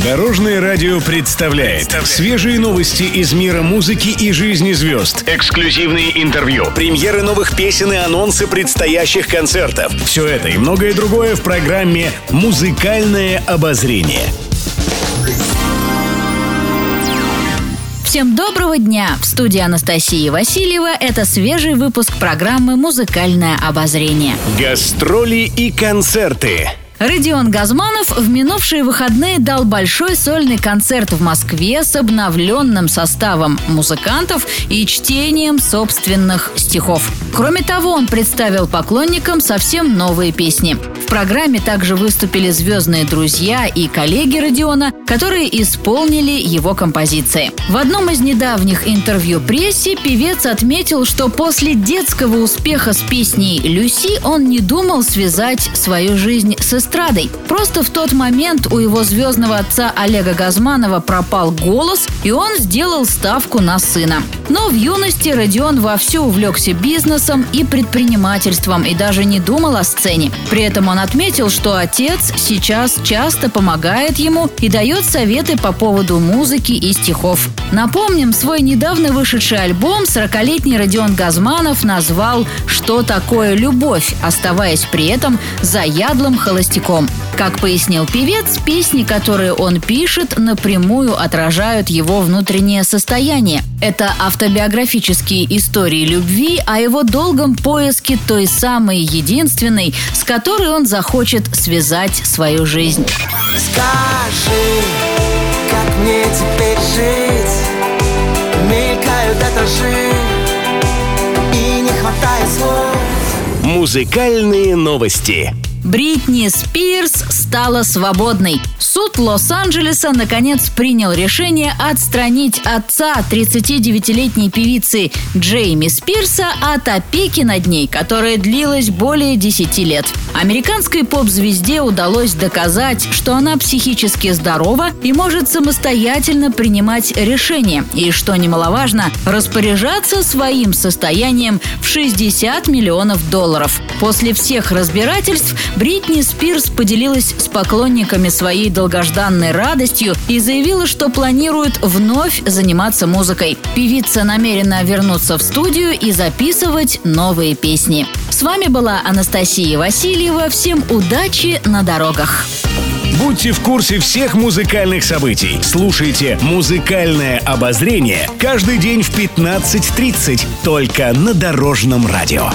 Дорожное радио представляет свежие новости из мира музыки и жизни звезд. Эксклюзивные интервью, премьеры новых песен и анонсы предстоящих концертов. Все это и многое другое в программе «Музыкальное обозрение». Всем доброго дня! В студии Анастасии Васильева это свежий выпуск программы «Музыкальное обозрение». Гастроли и концерты. Родион Газманов в минувшие выходные дал большой сольный концерт в Москве с обновленным составом музыкантов и чтением собственных стихов. Кроме того, он представил поклонникам совсем новые песни. В программе также выступили звездные друзья и коллеги Родиона, которые исполнили его композиции. В одном из недавних интервью прессе певец отметил, что после детского успеха с песней «Люси» он не думал связать свою жизнь с эстрадой. Просто в тот момент у его звездного отца Олега Газманова пропал голос, и он сделал ставку на сына. Но в юности Родион вовсю увлекся бизнесом и предпринимательством и даже не думал о сцене. При этом он отметил, что отец сейчас часто помогает ему и дает советы по поводу музыки и стихов. Напомним, свой недавно вышедший альбом 40-летний Родион Газманов назвал «Что такое любовь?», оставаясь при этом заядлым холостяком. Как пояснил певец, песни, которые он пишет, напрямую отражают его внутреннее состояние. Это автобиографические истории любви о его долгом поиске той самой единственной, с которой он захочет связать свою жизнь. Скажи, как мне теперь жить? Мелькают этажи, и не хватает слов. Музыкальные новости. Бритни Спирс стала свободной. Суд Лос-Анджелеса наконец принял решение отстранить отца 39-летней певицы Джейми Спирса от опеки над ней, которая длилась более 10 лет. Американской поп-звезде удалось доказать, что она психически здорова и может самостоятельно принимать решения, и, что немаловажно, распоряжаться своим состоянием в 60 миллионов долларов. После всех разбирательств Бритни Спирс поделилась с поклонниками своей долгожданной радостью и заявила, что планирует вновь заниматься музыкой. Певица намерена вернуться в студию и записывать новые песни. С вами была Анастасия Васильева. Всем удачи на дорогах. Будьте в курсе всех музыкальных событий. Слушайте «Музыкальное обозрение» каждый день в 15.30 только на Дорожном радио.